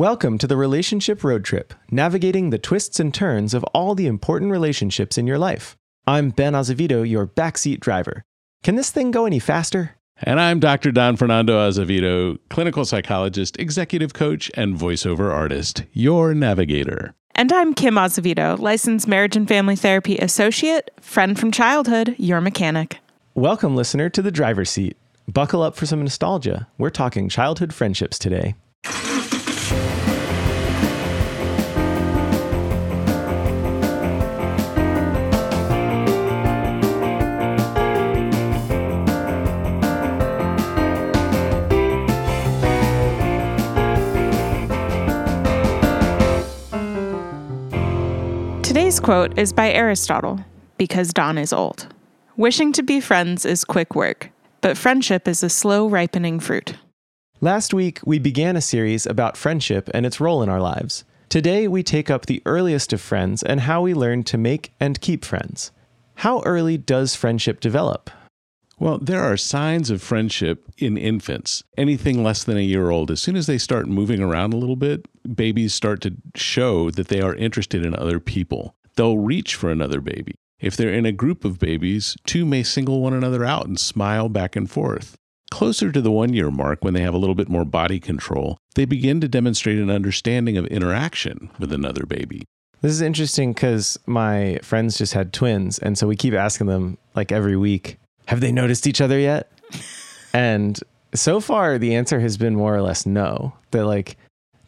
Welcome to the Relationship Road Trip, navigating the twists and turns of all the important relationships in your life. I'm Ben Azevedo, your backseat driver. Can this thing go any faster? And I'm Dr. Don Fernando Azevedo, clinical psychologist, executive coach, and voiceover artist, your navigator. And I'm Kim Azevedo, licensed marriage and family therapy associate, friend from childhood, your mechanic. Welcome, listener, to the driver's seat. Buckle up for some nostalgia. We're talking childhood friendships today. Today's quote is by Aristotle because Don is old. Wishing to be friends is quick work, but friendship is a slow ripening fruit. Last week, we began a series about friendship and its role in our lives. Today, we take up the earliest of friends and how we learn to make and keep friends. How early does friendship develop? Well, there are signs of friendship in infants. Anything less than a year old, as soon as they start moving around a little bit, babies start to show that they are interested in other people. They'll reach for another baby. If they're in a group of babies, two may single one another out and smile back and forth. Closer to the one year mark, when they have a little bit more body control, they begin to demonstrate an understanding of interaction with another baby. This is interesting because my friends just had twins. And so we keep asking them like every week, have they noticed each other yet? and so far, the answer has been more or less no. That like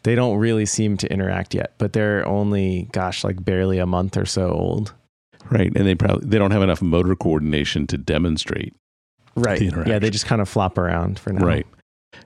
they don't really seem to interact yet, but they're only, gosh, like barely a month or so old. Right. And they probably they don't have enough motor coordination to demonstrate. Right. the Yeah, they just kind of flop around for now. Right.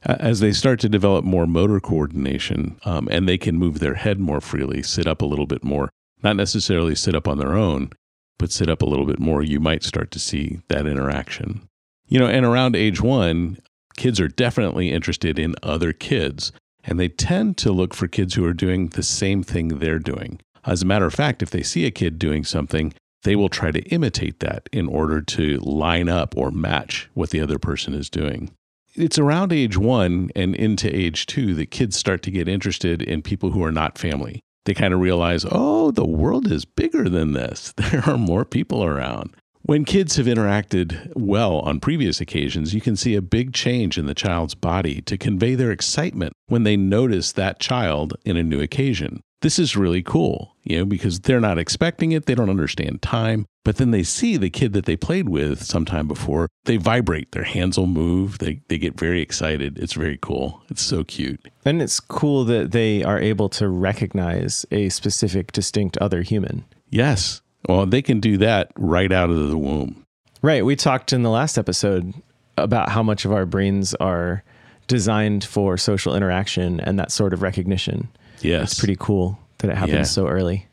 As they start to develop more motor coordination um, and they can move their head more freely, sit up a little bit more, not necessarily sit up on their own, but sit up a little bit more, you might start to see that interaction. You know, and around age one, kids are definitely interested in other kids, and they tend to look for kids who are doing the same thing they're doing. As a matter of fact, if they see a kid doing something, they will try to imitate that in order to line up or match what the other person is doing. It's around age one and into age two that kids start to get interested in people who are not family. They kind of realize, oh, the world is bigger than this. There are more people around. When kids have interacted well on previous occasions, you can see a big change in the child's body to convey their excitement when they notice that child in a new occasion. This is really cool, you know, because they're not expecting it, they don't understand time, but then they see the kid that they played with sometime before, they vibrate, their hands will move, they, they get very excited. It's very cool. It's so cute. And it's cool that they are able to recognize a specific, distinct other human. Yes. Well, they can do that right out of the womb. Right. We talked in the last episode about how much of our brains are designed for social interaction and that sort of recognition. Yes. It's pretty cool that it happens Yeah. so early.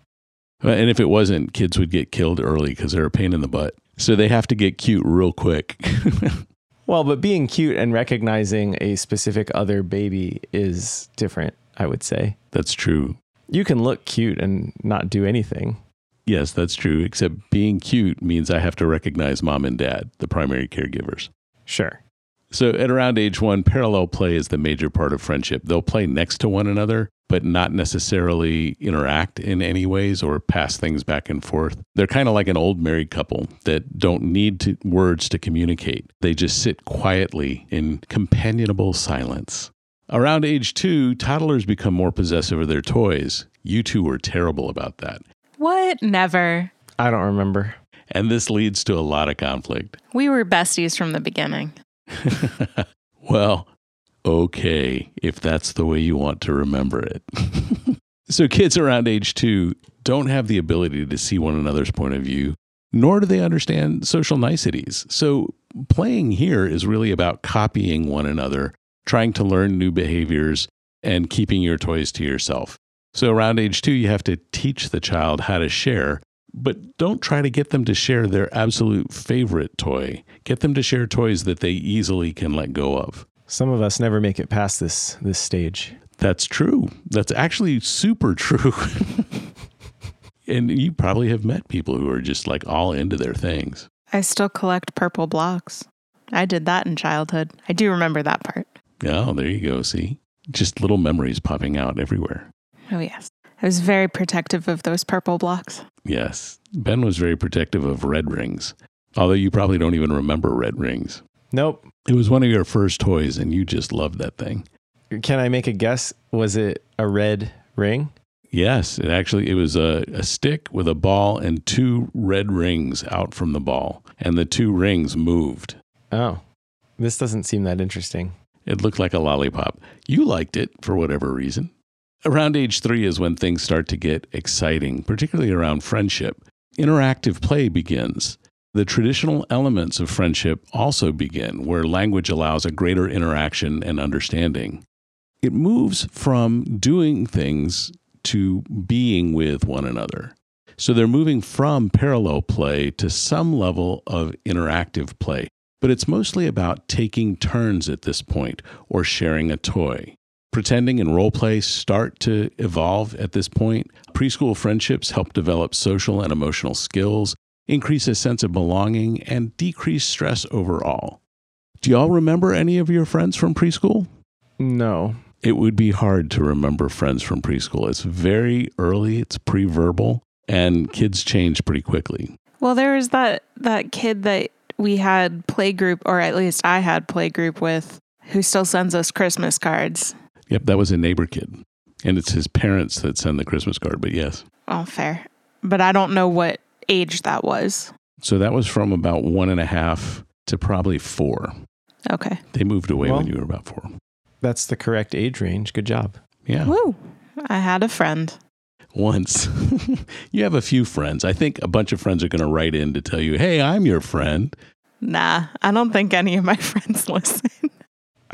Uh, And if it wasn't, kids would get killed early because they're a pain in the butt. So they have to get cute real quick. Well, but being cute and recognizing a specific other baby is different, I would say. that's true. You can look cute and not do anything. Yes, that's true. Except being cute means I have to recognize mom and dad, the primary caregivers. Sure. So at around age one, parallel play is the major part of friendship. They'll play next to one another, but not necessarily interact in any ways or pass things back and forth. They're kind of like an old married couple that don't need to, words to communicate. They just sit quietly in companionable silence. Around age two, toddlers become more possessive of their toys. You two were terrible about that. What? Never. I don't remember. And this leads to a lot of conflict. We were besties from the beginning. well, okay, if that's the way you want to remember it. so, kids around age two don't have the ability to see one another's point of view, nor do they understand social niceties. So, playing here is really about copying one another, trying to learn new behaviors, and keeping your toys to yourself. So, around age two, you have to teach the child how to share but don't try to get them to share their absolute favorite toy. Get them to share toys that they easily can let go of. Some of us never make it past this this stage. That's true. That's actually super true. and you probably have met people who are just like all into their things. I still collect purple blocks. I did that in childhood. I do remember that part. Oh, there you go. See? just little memories popping out everywhere. Oh, yes. I was very protective of those purple blocks. Yes. Ben was very protective of red rings, although you probably don't even remember red rings. Nope. It was one of your first toys, and you just loved that thing. Can I make a guess? Was it a red ring? Yes, it actually it was a, a stick with a ball and two red rings out from the ball, and the two rings moved. Oh, this doesn't seem that interesting. It looked like a lollipop. You liked it for whatever reason. Around age three is when things start to get exciting, particularly around friendship. Interactive play begins. The traditional elements of friendship also begin, where language allows a greater interaction and understanding. It moves from doing things to being with one another. So they're moving from parallel play to some level of interactive play, but it's mostly about taking turns at this point or sharing a toy. Pretending and role play start to evolve at this point. Preschool friendships help develop social and emotional skills, increase a sense of belonging, and decrease stress overall. Do y'all remember any of your friends from preschool? No. It would be hard to remember friends from preschool. It's very early, it's pre verbal, and kids change pretty quickly. Well, there was that that kid that we had playgroup, or at least I had playgroup with, who still sends us Christmas cards. Yep, that was a neighbor kid. And it's his parents that send the Christmas card, but yes. Oh, fair. But I don't know what age that was. So that was from about one and a half to probably four. Okay. They moved away Well- when you were about four. That's the correct age range. Good job. Yeah. Woo. I had a friend. Once. you have a few friends. I think a bunch of friends are going to write in to tell you, hey, I'm your friend. Nah, I don't think any of my friends listen.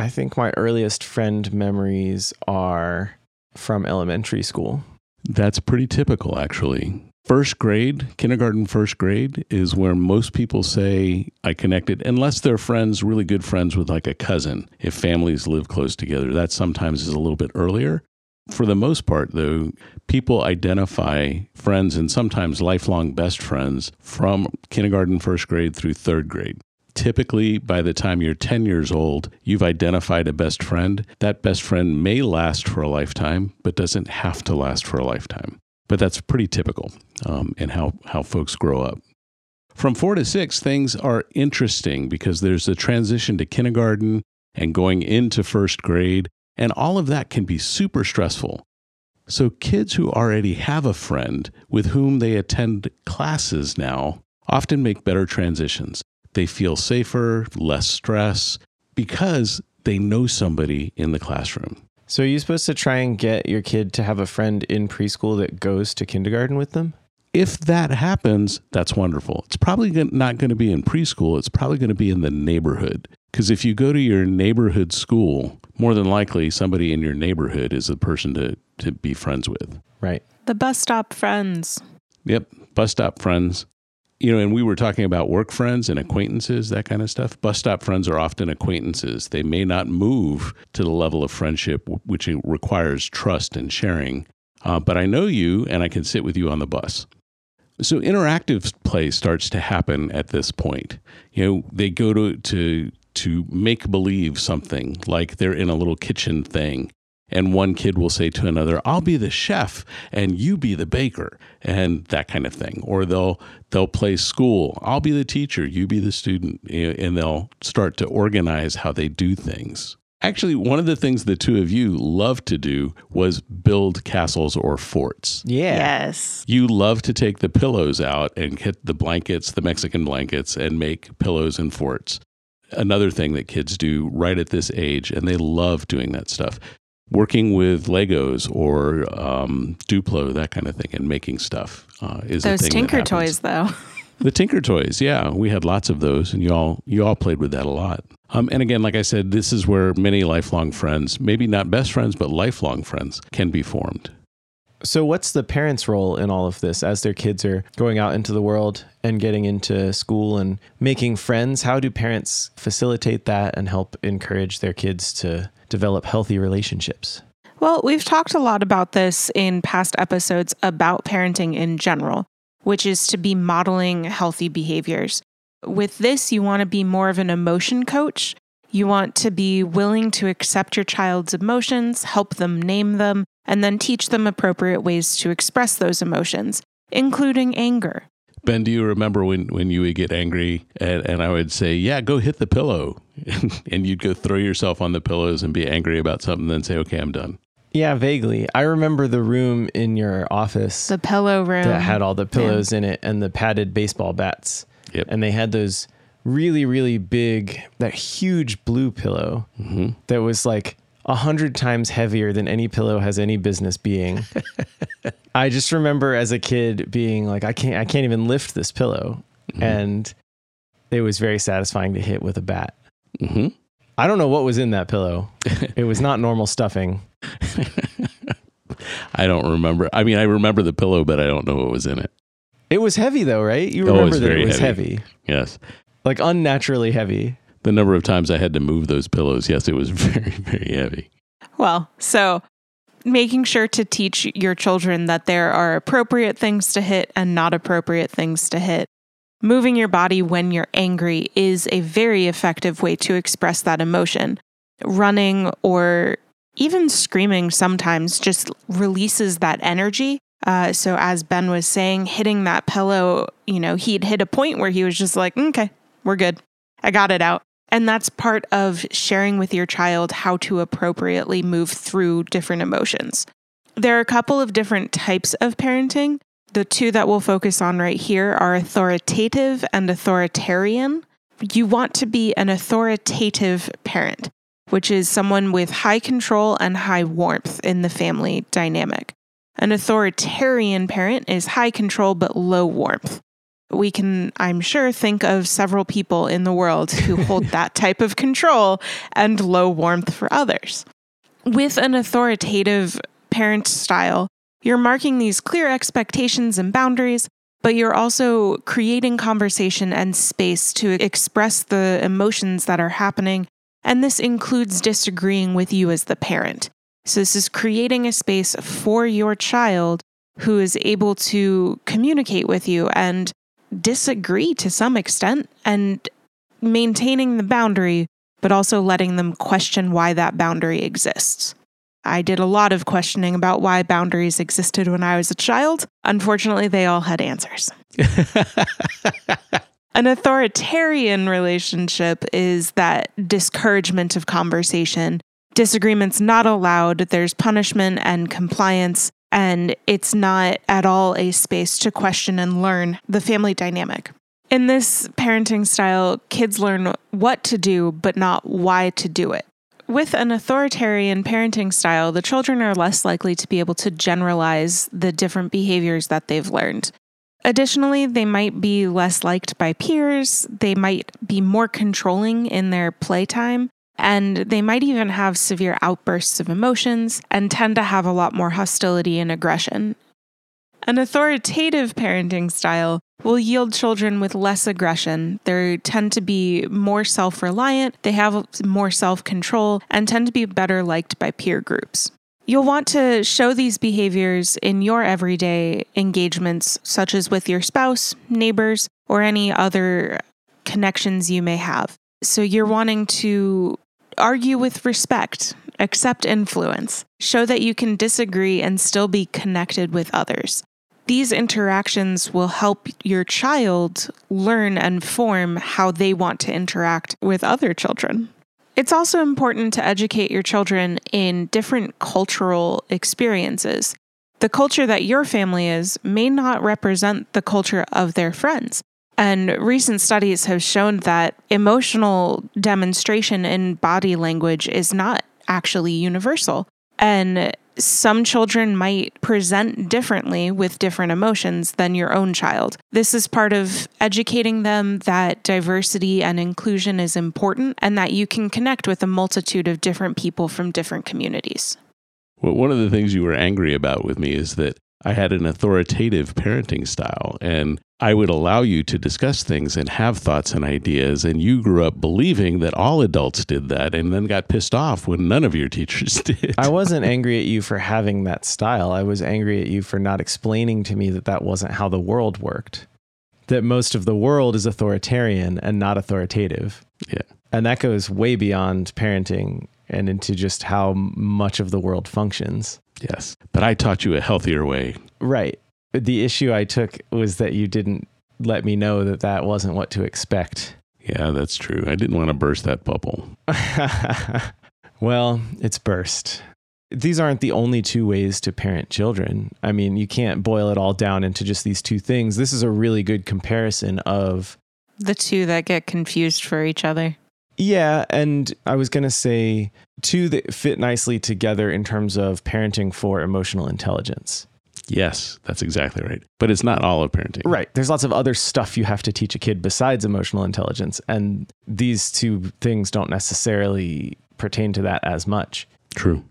I think my earliest friend memories are from elementary school. That's pretty typical, actually. First grade, kindergarten, first grade is where most people say I connected, unless they're friends, really good friends with like a cousin. If families live close together, that sometimes is a little bit earlier. For the most part, though, people identify friends and sometimes lifelong best friends from kindergarten, first grade through third grade. Typically, by the time you're 10 years old, you've identified a best friend. That best friend may last for a lifetime, but doesn't have to last for a lifetime. But that's pretty typical um, in how, how folks grow up. From four to six, things are interesting because there's a transition to kindergarten and going into first grade, and all of that can be super stressful. So, kids who already have a friend with whom they attend classes now often make better transitions. They feel safer, less stress, because they know somebody in the classroom. So are you supposed to try and get your kid to have a friend in preschool that goes to kindergarten with them? If that happens, that's wonderful. It's probably not going to be in preschool, it's probably going to be in the neighborhood. Because if you go to your neighborhood school, more than likely somebody in your neighborhood is a person to, to be friends with. Right. The bus stop friends. Yep, bus stop friends. You know, and we were talking about work friends and acquaintances, that kind of stuff. Bus stop friends are often acquaintances. They may not move to the level of friendship, which requires trust and sharing. Uh, but I know you, and I can sit with you on the bus. So interactive play starts to happen at this point. You know, they go to to to make believe something like they're in a little kitchen thing. And one kid will say to another, "I'll be the chef and you be the baker," and that kind of thing. Or they'll they'll play school. I'll be the teacher, you be the student, and they'll start to organize how they do things. Actually, one of the things the two of you loved to do was build castles or forts. Yeah. Yes. You love to take the pillows out and get the blankets, the Mexican blankets, and make pillows and forts. Another thing that kids do right at this age, and they love doing that stuff. Working with Legos or um, Duplo, that kind of thing, and making stuff uh, is a Those Tinker toys, though. The Tinker Toys, yeah, we had lots of those, and you all you all played with that a lot. Um, and again, like I said, this is where many lifelong friends, maybe not best friends, but lifelong friends, can be formed. So what's the parents' role in all of this as their kids are going out into the world and getting into school and making friends? How do parents facilitate that and help encourage their kids to develop healthy relationships? Well, we've talked a lot about this in past episodes about parenting in general, which is to be modeling healthy behaviors. With this, you want to be more of an emotion coach. You want to be willing to accept your child's emotions, help them name them, and then teach them appropriate ways to express those emotions, including anger. Ben, do you remember when, when you would get angry and, and I would say, Yeah, go hit the pillow? and you'd go throw yourself on the pillows and be angry about something, then say, Okay, I'm done. Yeah, vaguely. I remember the room in your office The pillow room. that had all the pillows in it and the padded baseball bats. Yep. And they had those really, really big, that huge blue pillow mm-hmm. that was like a hundred times heavier than any pillow has any business being. I just remember as a kid being like, I can't, I can't even lift this pillow, and it was very satisfying to hit with a bat. hmm I don't know what was in that pillow. it was not normal stuffing. I don't remember. I mean, I remember the pillow, but I don't know what was in it. It was heavy though, right? You Oh, it remember that it was heavy. heavy, Yes. like unnaturally heavy. The number of times I had to move those pillows, yes, it was very, very heavy. Well, so making sure to teach your children that there are appropriate things to hit and not appropriate things to hit. Moving your body when you're angry is a very effective way to express that emotion. Running or even screaming sometimes just releases that energy. Uh, so, as Ben was saying, hitting that pillow, you know, he'd hit a point where he was just like, okay, we're good. I got it out. And that's part of sharing with your child how to appropriately move through different emotions. There are a couple of different types of parenting. The two that we'll focus on right here are authoritative and authoritarian. You want to be an authoritative parent, which is someone with high control and high warmth in the family dynamic. An authoritarian parent is high control but low warmth we can, I'm sure, think of several people in the world who hold that type of control and low warmth for others. With an authoritative parent style, you're marking these clear expectations and boundaries, but you're also creating conversation and space to express the emotions that are happening. And this includes disagreeing with you as the parent. So, this is creating a space for your child who is able to communicate with you and disagree to some extent and maintaining the boundary, but also letting them question why that boundary exists. I did a lot of questioning about why boundaries existed when I was a child. Unfortunately, they all had answers. An authoritarian relationship is that discouragement of conversation. Disagreements not allowed, there's punishment and compliance, and it's not at all a space to question and learn the family dynamic. In this parenting style, kids learn what to do, but not why to do it. With an authoritarian parenting style, the children are less likely to be able to generalize the different behaviors that they've learned. Additionally, they might be less liked by peers, they might be more controlling in their playtime, and they might even have severe outbursts of emotions and tend to have a lot more hostility and aggression. An authoritative parenting style will yield children with less aggression. They tend to be more self reliant, they have more self control, and tend to be better liked by peer groups. You'll want to show these behaviors in your everyday engagements, such as with your spouse, neighbors, or any other connections you may have. So you're wanting to argue with respect, accept influence, show that you can disagree and still be connected with others. These interactions will help your child learn and form how they want to interact with other children. It's also important to educate your children in different cultural experiences. The culture that your family is may not represent the culture of their friends. And recent studies have shown that emotional demonstration in body language is not actually universal. And some children might present differently with different emotions than your own child. This is part of educating them that diversity and inclusion is important and that you can connect with a multitude of different people from different communities. Well, one of the things you were angry about with me is that I had an authoritative parenting style and I would allow you to discuss things and have thoughts and ideas. And you grew up believing that all adults did that and then got pissed off when none of your teachers did. I wasn't angry at you for having that style. I was angry at you for not explaining to me that that wasn't how the world worked. That most of the world is authoritarian and not authoritative. yeah. And that goes way beyond parenting and into just how much of the world functions. Yes. But I taught you a healthier way. Right. The issue I took was that you didn't let me know that that wasn't what to expect. Yeah, that's true. I didn't want to burst that bubble. well, it's burst. These aren't the only two ways to parent children. I mean, you can't boil it all down into just these two things. This is a really good comparison of the two that get confused for each other. Yeah, and I was going to say two that fit nicely together in terms of parenting for emotional intelligence. Yes, that's exactly right. But it's not all of parenting. Right. There's lots of other stuff you have to teach a kid besides emotional intelligence. And these two things don't necessarily pertain to that as much. True.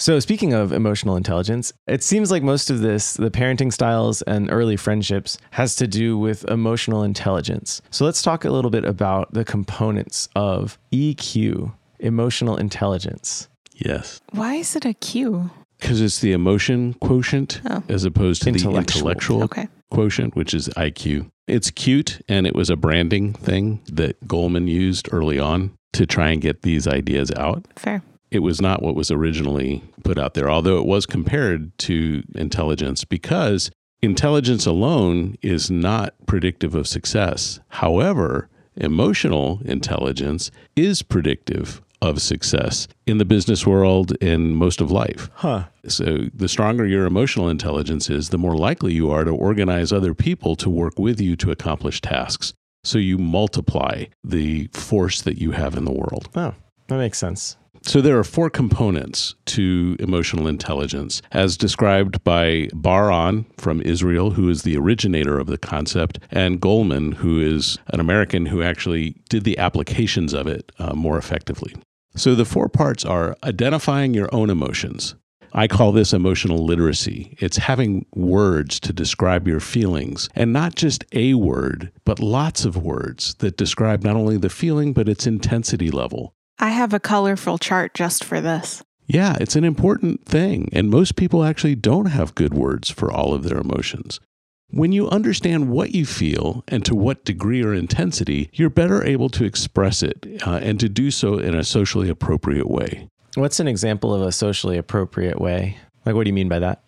So, speaking of emotional intelligence, it seems like most of this, the parenting styles and early friendships, has to do with emotional intelligence. So, let's talk a little bit about the components of EQ, emotional intelligence. Yes. Why is it a Q? Because it's the emotion quotient Oh. as opposed to Intellectual. the intellectual Okay. quotient, which is IQ. It's cute, and it was a branding thing that Goleman used early on to try and get these ideas out. Fair. It was not what was originally put out there, although it was compared to intelligence because intelligence alone is not predictive of success. However, emotional intelligence is predictive of success in the business world and most of life. Huh. So, the stronger your emotional intelligence is, the more likely you are to organize other people to work with you to accomplish tasks. So, you multiply the force that you have in the world. Oh, that makes sense. So, there are four components to emotional intelligence, as described by Bar-On from Israel, who is the originator of the concept, and Goleman, who is an American who actually did the applications of it uh, more effectively. So, the four parts are identifying your own emotions. I call this emotional literacy. It's having words to describe your feelings, and not just a word, but lots of words that describe not only the feeling, but its intensity level. I have a colorful chart just for this. Yeah, it's an important thing, and most people actually don't have good words for all of their emotions. When you understand what you feel and to what degree or intensity, you're better able to express it uh, and to do so in a socially appropriate way. What's an example of a socially appropriate way? Like, what do you mean by that?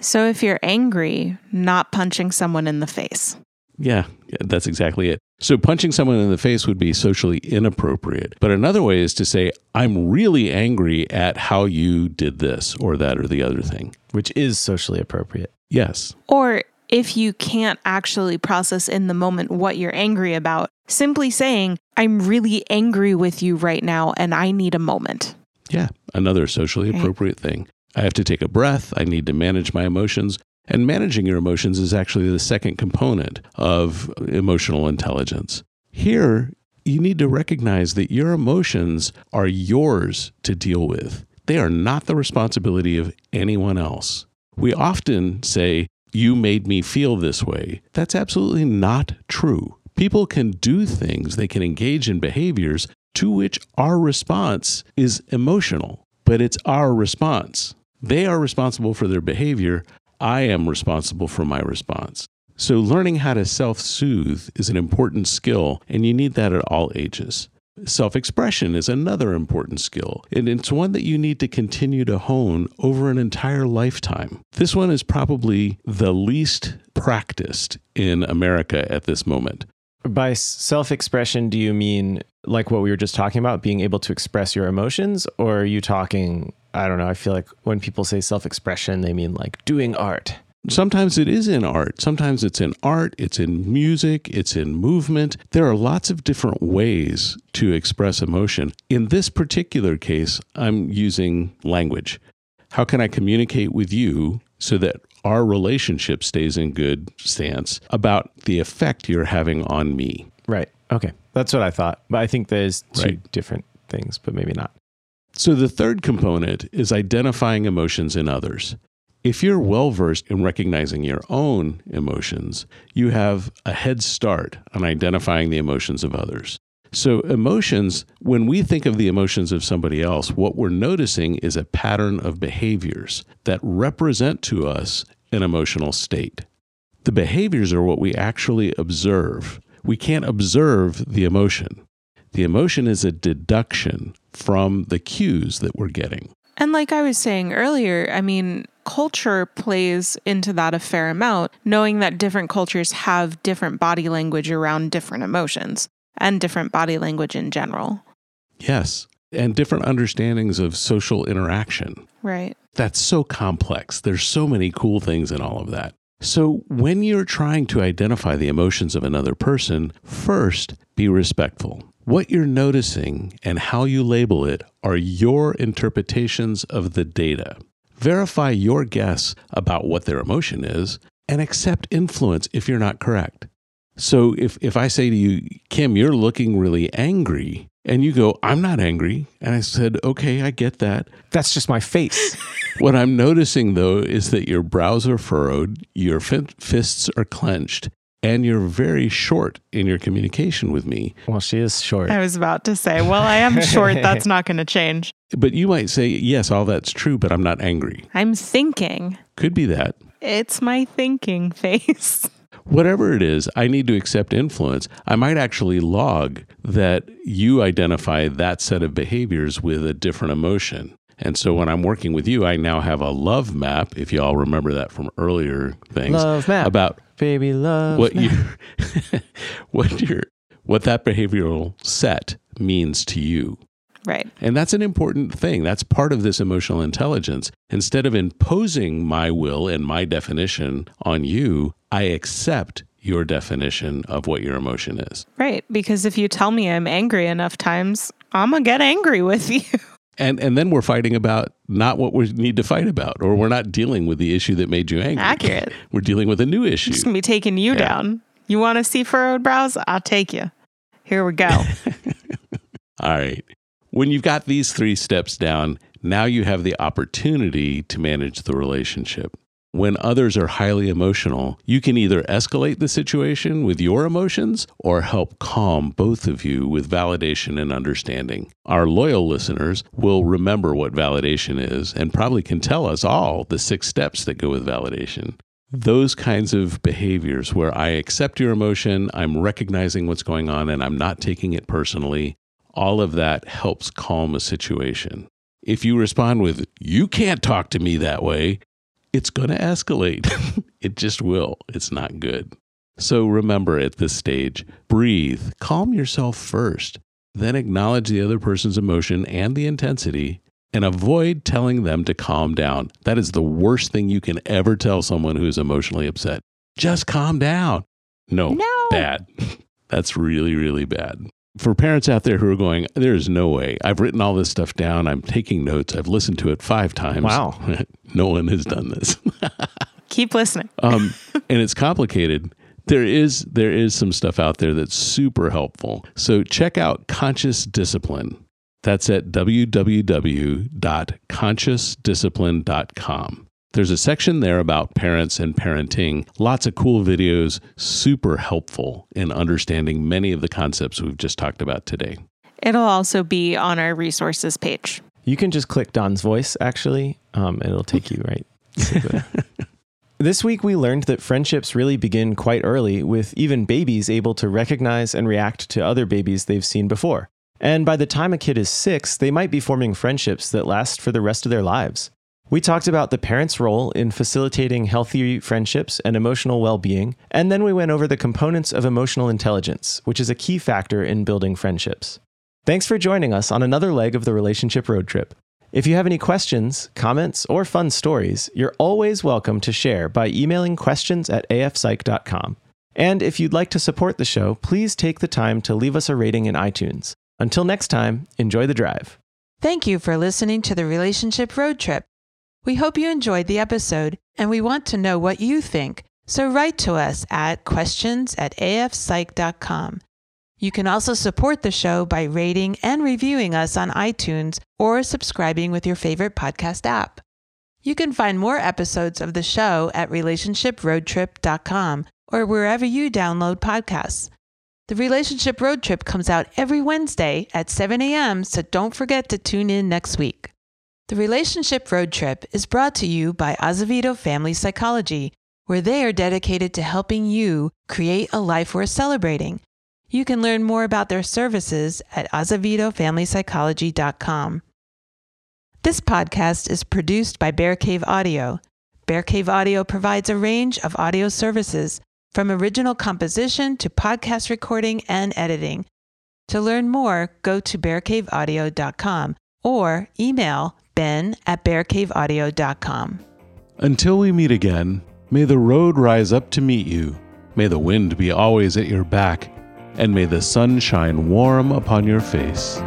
So if you're angry, not punching someone in the face. Yeah, yeah, that's exactly it. So, punching someone in the face would be socially inappropriate. But another way is to say, I'm really angry at how you did this or that or the other thing. Which is socially appropriate. Yes. Or if you can't actually process in the moment what you're angry about, simply saying, I'm really angry with you right now and I need a moment. Yeah, another socially Right. appropriate thing. I have to take a breath. I need to manage my emotions. And managing your emotions is actually the second component of emotional intelligence. Here, you need to recognize that your emotions are yours to deal with. They are not the responsibility of anyone else. We often say, You made me feel this way. That's absolutely not true. People can do things, they can engage in behaviors to which our response is emotional, but it's our response. They are responsible for their behavior. I am responsible for my response. So, learning how to self soothe is an important skill, and you need that at all ages. Self expression is another important skill, and it's one that you need to continue to hone over an entire lifetime. This one is probably the least practiced in America at this moment. By self expression, do you mean like what we were just talking about, being able to express your emotions? Or are you talking, I don't know, I feel like when people say self expression, they mean like doing art. Sometimes it is in art. Sometimes it's in art, it's in music, it's in movement. There are lots of different ways to express emotion. In this particular case, I'm using language. How can I communicate with you so that our relationship stays in good stance about the effect you're having on me? Right. Okay. That's what I thought. But I think there's two Right. different things, but maybe not. So the third component is identifying emotions in others. If you're well versed in recognizing your own emotions, you have a head start on identifying the emotions of others. So, emotions, when we think of the emotions of somebody else, what we're noticing is a pattern of behaviors that represent to us an emotional state. The behaviors are what we actually observe. We can't observe the emotion. The emotion is a deduction from the cues that we're getting. And like I was saying earlier, I mean, culture plays into that a fair amount, knowing that different cultures have different body language around different emotions and different body language in general. Yes. And different understandings of social interaction. Right. That's so complex. There's so many cool things in all of that. So, when you're trying to identify the emotions of another person, first be respectful. What you're noticing and how you label it are your interpretations of the data. Verify your guess about what their emotion is and accept influence if you're not correct. So if, if I say to you, Kim, you're looking really angry, and you go, I'm not angry. And I said, okay, I get that. That's just my face. what I'm noticing though is that your brows are furrowed, your fists are clenched, and you're very short in your communication with me. Well, she is short. I was about to say, well, I am short. That's not going to change. But you might say, yes, all that's true, but I'm not angry. I'm thinking. Could be that. It's my thinking face. Whatever it is, I need to accept influence. I might actually log that you identify that set of behaviors with a different emotion. And so when I'm working with you, I now have a love map, if you all remember that from earlier things. Love map. About baby love. What you what your what that behavioral set means to you. Right. And that's an important thing. That's part of this emotional intelligence. Instead of imposing my will and my definition on you, I accept your definition of what your emotion is. Right. Because if you tell me I'm angry enough times, I'm going to get angry with you. And and then we're fighting about not what we need to fight about, or we're not dealing with the issue that made you angry. Accurate. We're dealing with a new issue. It's gonna be taking you yeah. down. You want to see furrowed brows? I'll take you. Here we go. All right. When you've got these three steps down, now you have the opportunity to manage the relationship. When others are highly emotional, you can either escalate the situation with your emotions or help calm both of you with validation and understanding. Our loyal listeners will remember what validation is and probably can tell us all the six steps that go with validation those kinds of behaviors where I accept your emotion, I'm recognizing what's going on, and I'm not taking it personally, all of that helps calm a situation. If you respond with, you can't talk to me that way, it's going to escalate. it just will. It's not good. So remember at this stage, breathe, calm yourself first, then acknowledge the other person's emotion and the intensity, and avoid telling them to calm down. That is the worst thing you can ever tell someone who's emotionally upset. Just calm down. No, no. bad. That's really, really bad for parents out there who are going, there's no way. I've written all this stuff down. I'm taking notes. I've listened to it five times. Wow. no one has done this. Keep listening. um, and it's complicated. There is there is some stuff out there that's super helpful. So check out Conscious Discipline. That's at www.consciousdiscipline.com. There's a section there about parents and parenting. Lots of cool videos, super helpful in understanding many of the concepts we've just talked about today. It'll also be on our resources page. You can just click Don's voice, actually, um, it'll take you right. this week, we learned that friendships really begin quite early, with even babies able to recognize and react to other babies they've seen before. And by the time a kid is six, they might be forming friendships that last for the rest of their lives. We talked about the parent's role in facilitating healthy friendships and emotional well being, and then we went over the components of emotional intelligence, which is a key factor in building friendships. Thanks for joining us on another leg of the relationship road trip. If you have any questions, comments, or fun stories, you're always welcome to share by emailing questions at afpsych.com. And if you'd like to support the show, please take the time to leave us a rating in iTunes. Until next time, enjoy the drive. Thank you for listening to the Relationship Road Trip. We hope you enjoyed the episode and we want to know what you think. So write to us at questions at afpsych.com. You can also support the show by rating and reviewing us on iTunes or subscribing with your favorite podcast app. You can find more episodes of the show at relationshiproadtrip.com or wherever you download podcasts. The Relationship Road Trip comes out every Wednesday at 7 a.m., so don't forget to tune in next week. The Relationship Road Trip is brought to you by Azevedo Family Psychology, where they are dedicated to helping you create a life worth celebrating. You can learn more about their services at azevedofamilypsychology.com. This podcast is produced by Bear Cave Audio. Bear Cave Audio provides a range of audio services from original composition to podcast recording and editing. To learn more, go to bearcaveaudio.com or email ben at bearcaveaudio.com. Until we meet again, may the road rise up to meet you, may the wind be always at your back, and may the sun shine warm upon your face.